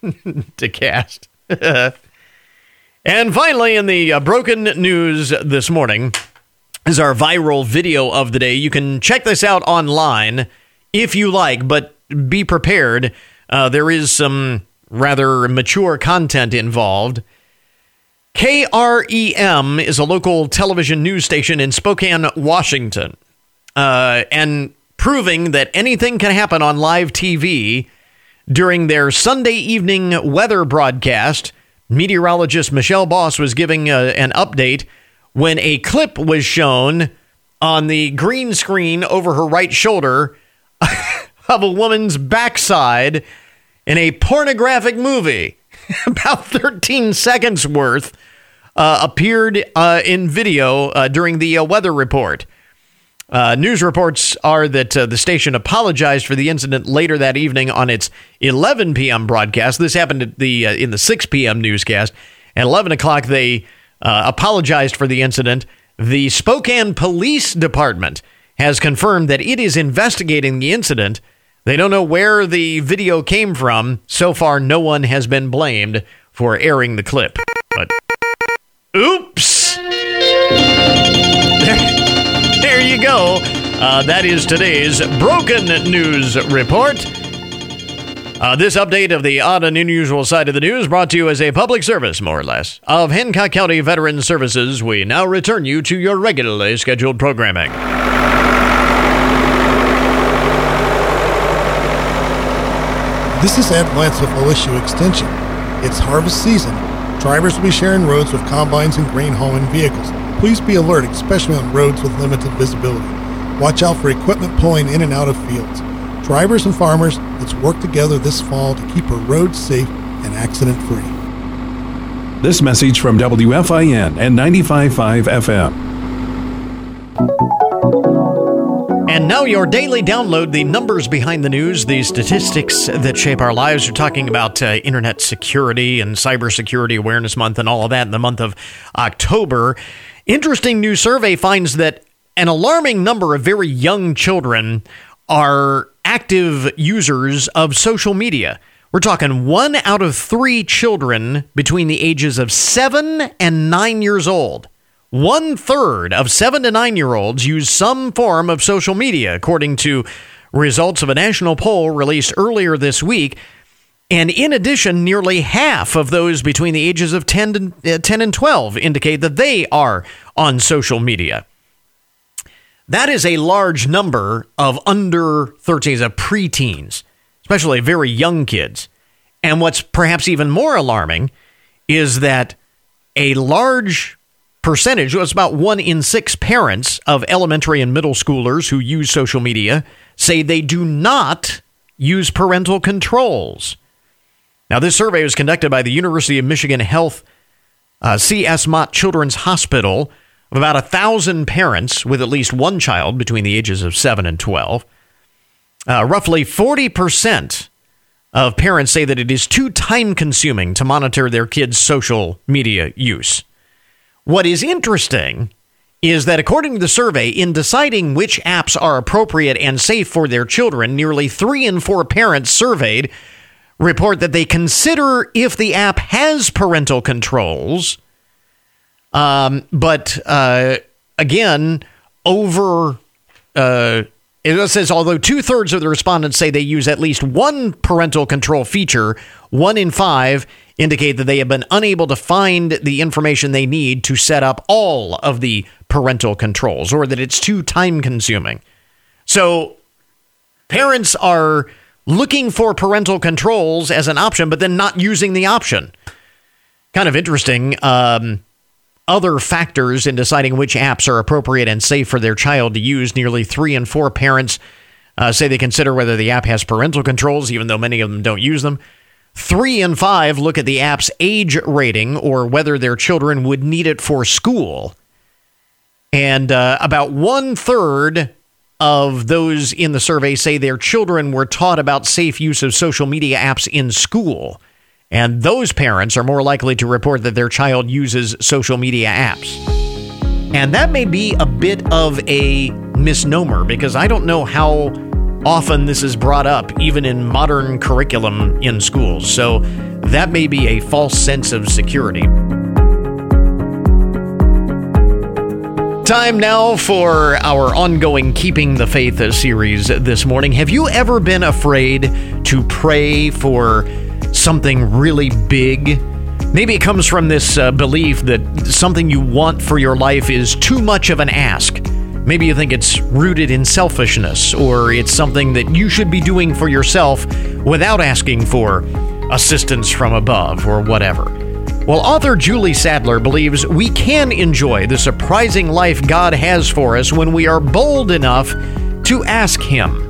to cast. and finally in the uh, broken news this morning, is our viral video of the day. You can check this out online if you like, but be prepared. Uh, there is some rather mature content involved. KREM is a local television news station in Spokane, Washington. Uh, and proving that anything can happen on live TV during their Sunday evening weather broadcast, meteorologist Michelle Boss was giving uh, an update when a clip was shown on the green screen over her right shoulder of a woman's backside in a pornographic movie. About 13 seconds worth uh, appeared uh, in video uh, during the uh, weather report. Uh, news reports are that uh, the station apologized for the incident later that evening on its 11 p.m. broadcast. This happened at the in the 6 p.m. newscast. At 11 o'clock, they uh, apologized for the incident. The Spokane Police Department has confirmed that it is investigating the incident. They don't know where the video came from. So far, no one has been blamed for airing the clip. But oops! You go. Uh, that is today's Broken News Report. Uh, this update of the odd and unusual side of the news brought to you as a public service, more or less, of Hancock County Veteran Services. We now return you to your regularly scheduled programming. This is Ed Lentz of OSU Extension. It's harvest season. Drivers will be sharing roads with combines and grain hauling vehicles. Please be alert, especially on roads with limited visibility. Watch out for equipment pulling in and out of fields. Drivers and farmers, let's work together this fall to keep our roads safe and accident free. This message from WFIN and 95.5 FM. And now your daily download, the numbers behind the news, the statistics that shape our lives. We're talking about uh, internet security and cybersecurity awareness month and all of that in the month of October. Interesting new survey finds that an alarming number of very young children are active users of social media. We're talking one out of three children between the ages of seven and nine years old. One third of seven to nine year olds use some form of social media, according to results of a national poll released earlier this week. And in addition, nearly half of those between the ages of 10, to, uh, 10 and 12 indicate that they are on social media. That is a large number of under 13s, of preteens, especially very young kids. And what's perhaps even more alarming is that a large percentage, it's about one in six parents of elementary and middle schoolers who use social media, say they do not use parental controls. Now, this survey was conducted by the University of Michigan Health uh, C.S. Mott Children's Hospital of about a thousand parents with at least one child between the ages of 7 and 12. Uh, roughly 40% of parents say that it is too time consuming to monitor their kids' social media use. What is interesting is that according to the survey, in deciding which apps are appropriate and safe for their children, nearly three in four parents surveyed report that they consider if the app has parental controls. Um, but uh, again, over uh, it says although two thirds of the respondents say they use at least one parental control feature, one in five indicate that they have been unable to find the information they need to set up all of the parental controls, or that it's too time consuming. So parents are looking for parental controls as an option, but then not using the option. Kind of interesting. Um, other factors in deciding which apps are appropriate and safe for their child to use. Nearly three and four parents uh, say they consider whether the app has parental controls, even though many of them don't use them. Three and five look at the app's age rating or whether their children would need it for school. And uh, about one third of those in the survey say their children were taught about safe use of social media apps in school. And those parents are more likely to report that their child uses social media apps. And that may be a bit of a misnomer because I don't know how often this is brought up, even in modern curriculum in schools. So that may be a false sense of security. Time now for our ongoing Keeping the Faith series this morning. Have you ever been afraid to pray for something really big? Maybe it comes from this uh, belief that something you want for your life is too much of an ask. Maybe you think it's rooted in selfishness, or it's something that you should be doing for yourself without asking for assistance from above, or whatever. Well, author Julie Sadler believes we can enjoy the surprising life God has for us when we are bold enough to ask Him.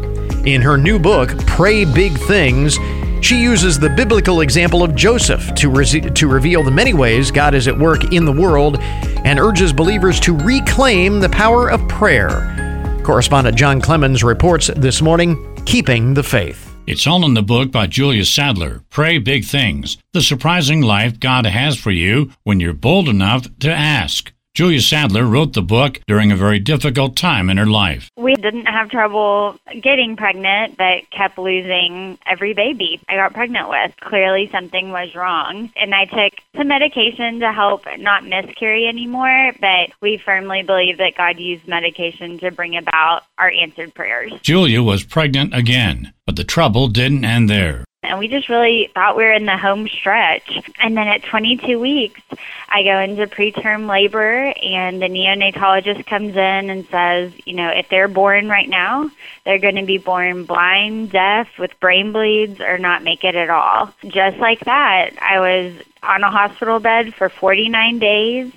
In her new book, Pray Big Things, she uses the biblical example of Joseph to, re- to reveal the many ways God is at work in the world and urges believers to reclaim the power of prayer. Correspondent John Clemens reports this morning Keeping the Faith. It's all in the book by Julia Sadler, Pray Big Things The Surprising Life God Has for You When You're Bold Enough to Ask. Julia Sadler wrote the book during a very difficult time in her life. We didn't have trouble getting pregnant, but kept losing every baby I got pregnant with. Clearly, something was wrong. And I took some medication to help not miscarry anymore, but we firmly believe that God used medication to bring about our answered prayers. Julia was pregnant again, the trouble didn't end there and we just really thought we were in the home stretch. And then at 22 weeks, I go into preterm labor, and the neonatologist comes in and says, you know, if they're born right now, they're going to be born blind, deaf, with brain bleeds, or not make it at all. Just like that, I was on a hospital bed for 49 days,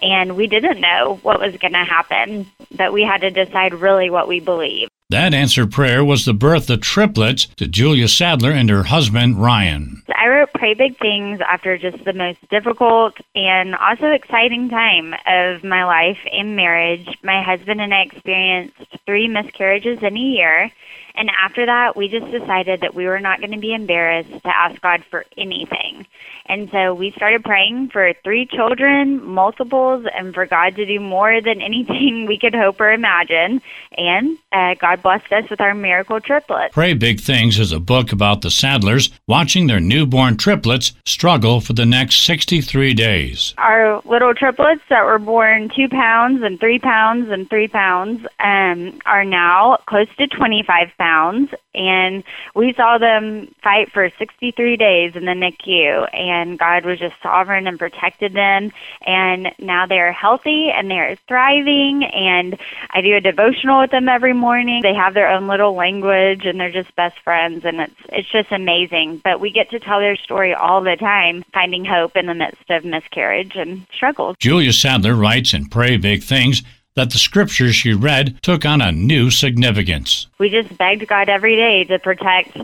and we didn't know what was going to happen, but we had to decide really what we believe. That answered prayer was the birth of triplets to Julia Sadler and her husband, Ryan. I wrote Pray Big Things after just the most difficult and also exciting time of my life and marriage. My husband and I experienced three miscarriages in a year, And after that, we just decided that we were not going to be embarrassed to ask God for anything. And so we started praying for three children, multiples, and for God to do more than anything we could hope or imagine. And uh, God blessed us with our miracle triplets. Pray Big Things is a book about the Sadlers watching their newborn triplets struggle for the next 63 days. Our little triplets that were born two pounds and three pounds and three pounds um, are now close to 25 pounds. And we saw them fight for 63 days in the NICU. And God was just sovereign and protected them. And now they're healthy and they're thriving. And I do a devotional with them every morning. They have their own little language and they're just best friends. And it's, it's just amazing. But we get to tell their story all the time, finding hope in the midst of miscarriage and struggles. Julia Sadler writes in Pray Big Things that the scriptures she read took on a new significance. We just begged God every day to protect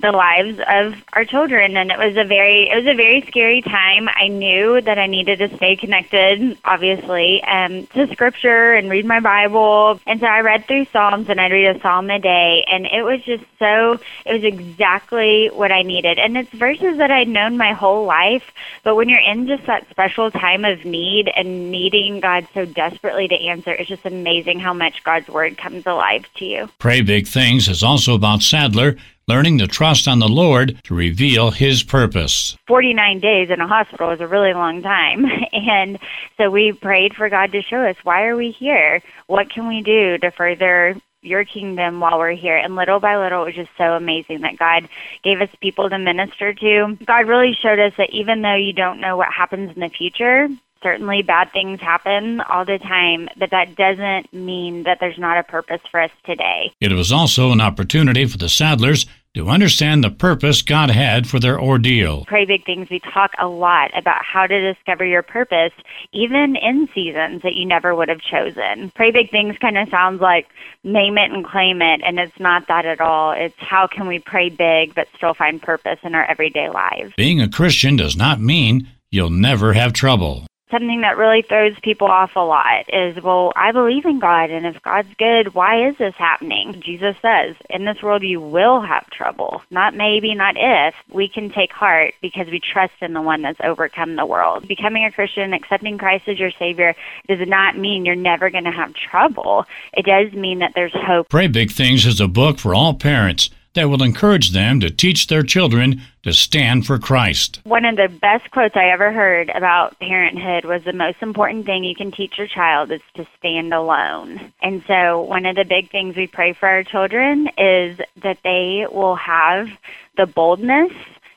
the lives of our children and it was a very it was a very scary time. I knew that I needed to stay connected obviously um to scripture and read my Bible. And so I read through Psalms and I'd read a psalm a day and it was just so it was exactly what I needed. And it's verses that I'd known my whole life, but when you're in just that special time of need and needing God so desperately to answer, it's just amazing how much God's word comes alive to you. Pray Things is also about Sadler learning to trust on the Lord to reveal His purpose. 49 days in a hospital is a really long time. And so we prayed for God to show us why are we here? What can we do to further your kingdom while we're here. And little by little, it was just so amazing that God gave us people to minister to. God really showed us that even though you don't know what happens in the future, certainly bad things happen all the time, but that doesn't mean that there's not a purpose for us today. It was also an opportunity for the Sadlers to understand the purpose God had for their ordeal. Pray Big Things, we talk a lot about how to discover your purpose, even in seasons that you never would have chosen. Pray Big Things kind of sounds like name it and claim it, and it's not that at all. It's how can we pray big but still find purpose in our everyday lives. Being a Christian does not mean you'll never have trouble something that really throws people off a lot is, well, I believe in God, and if God's good, why is this happening? Jesus says, in this world you will have trouble. Not maybe, not if. We can take heart because we trust in the one that's overcome the world. Becoming a Christian, accepting Christ as your Savior, does not mean you're never going to have trouble. It does mean that there's hope. Pray Big Things is a book for all parents that will encourage them to teach their children to stand for Christ. One of the best quotes I ever heard about parenthood was the most important thing you can teach your child is to stand alone. And so, one of the big things we pray for our children is that they will have the boldness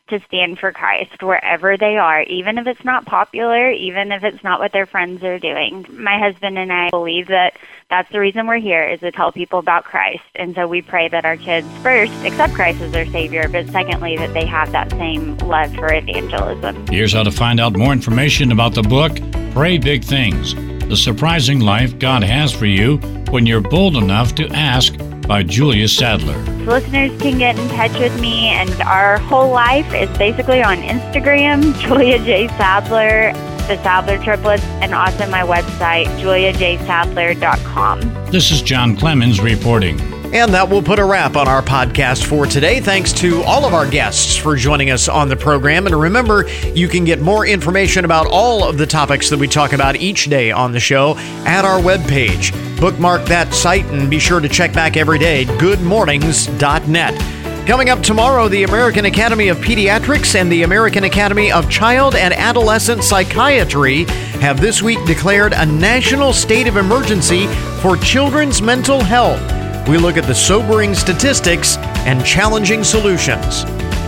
to stand for Christ wherever they are, even if it's not popular, even if it's not what their friends are doing. My husband and I believe that that's the reason we're here is to tell people about Christ. And so we pray that our kids first accept Christ as their Savior, but secondly, that they have that same love for evangelism. Here's how to find out more information about the book, Pray Big Things The Surprising Life God Has for You When You're Bold Enough to Ask by Julia Sadler. Listeners can get in touch with me, and our whole life is basically on Instagram, Julia J. Sadler the Sadler triplets, and also my website, juliajsadler.com. This is John Clemens reporting. And that will put a wrap on our podcast for today. Thanks to all of our guests for joining us on the program. And remember, you can get more information about all of the topics that we talk about each day on the show at our webpage. Bookmark that site and be sure to check back every day, goodmornings.net. Coming up tomorrow, the American Academy of Pediatrics and the American Academy of Child and Adolescent Psychiatry have this week declared a national state of emergency for children's mental health. We look at the sobering statistics and challenging solutions.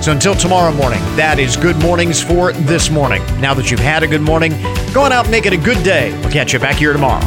So until tomorrow morning, that is good mornings for this morning. Now that you've had a good morning, go on out and make it a good day. We'll catch you back here tomorrow.